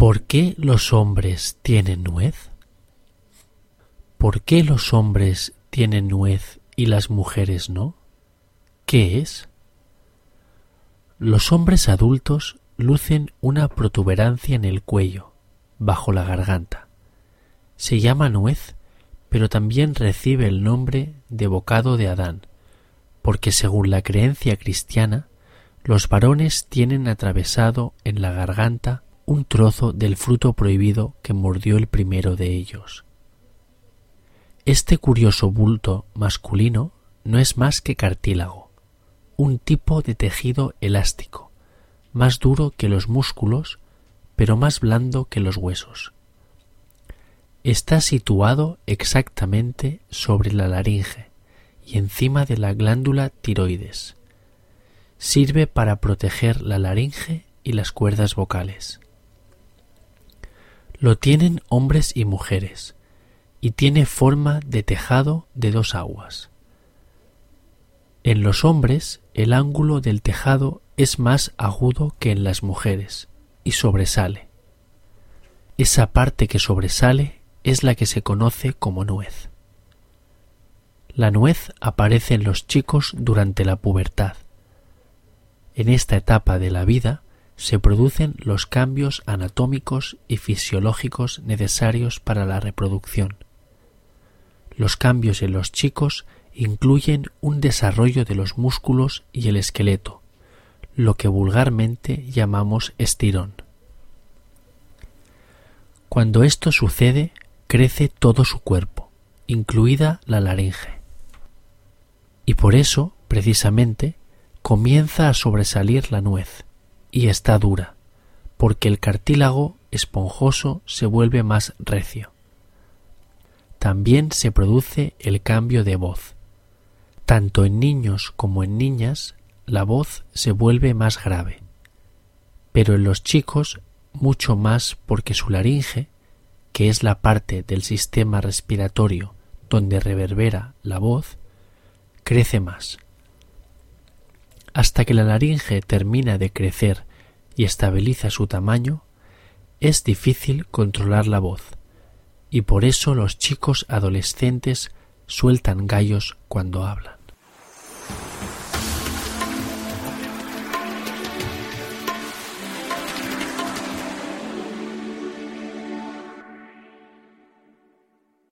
¿Por qué los hombres tienen nuez? ¿Por qué los hombres tienen nuez y las mujeres no? ¿Qué es? Los hombres adultos lucen una protuberancia en el cuello, bajo la garganta. Se llama nuez, pero también recibe el nombre de bocado de Adán, porque según la creencia cristiana, los varones tienen atravesado en la garganta un trozo del fruto prohibido que mordió el primero de ellos. Este curioso bulto masculino no es más que cartílago, un tipo de tejido elástico, más duro que los músculos, pero más blando que los huesos. Está situado exactamente sobre la laringe y encima de la glándula tiroides. Sirve para proteger la laringe y las cuerdas vocales. Lo tienen hombres y mujeres, y tiene forma de tejado de dos aguas. En los hombres el ángulo del tejado es más agudo que en las mujeres y sobresale. Esa parte que sobresale es la que se conoce como nuez. La nuez aparece en los chicos durante la pubertad. En esta etapa de la vida se producen los cambios anatómicos y fisiológicos necesarios para la reproducción. Los cambios en los chicos incluyen un desarrollo de los músculos y el esqueleto, lo que vulgarmente llamamos estirón. Cuando esto sucede, crece todo su cuerpo, incluida la laringe. Y por eso, precisamente, comienza a sobresalir la nuez, y está dura, porque el cartílago esponjoso se vuelve más recio. También se produce el cambio de voz. Tanto en niños como en niñas la voz se vuelve más grave, pero en los chicos mucho más porque su laringe, que es la parte del sistema respiratorio donde reverbera la voz, crece más. Hasta que la laringe termina de crecer y estabiliza su tamaño, es difícil controlar la voz, y por eso los chicos adolescentes sueltan gallos cuando hablan.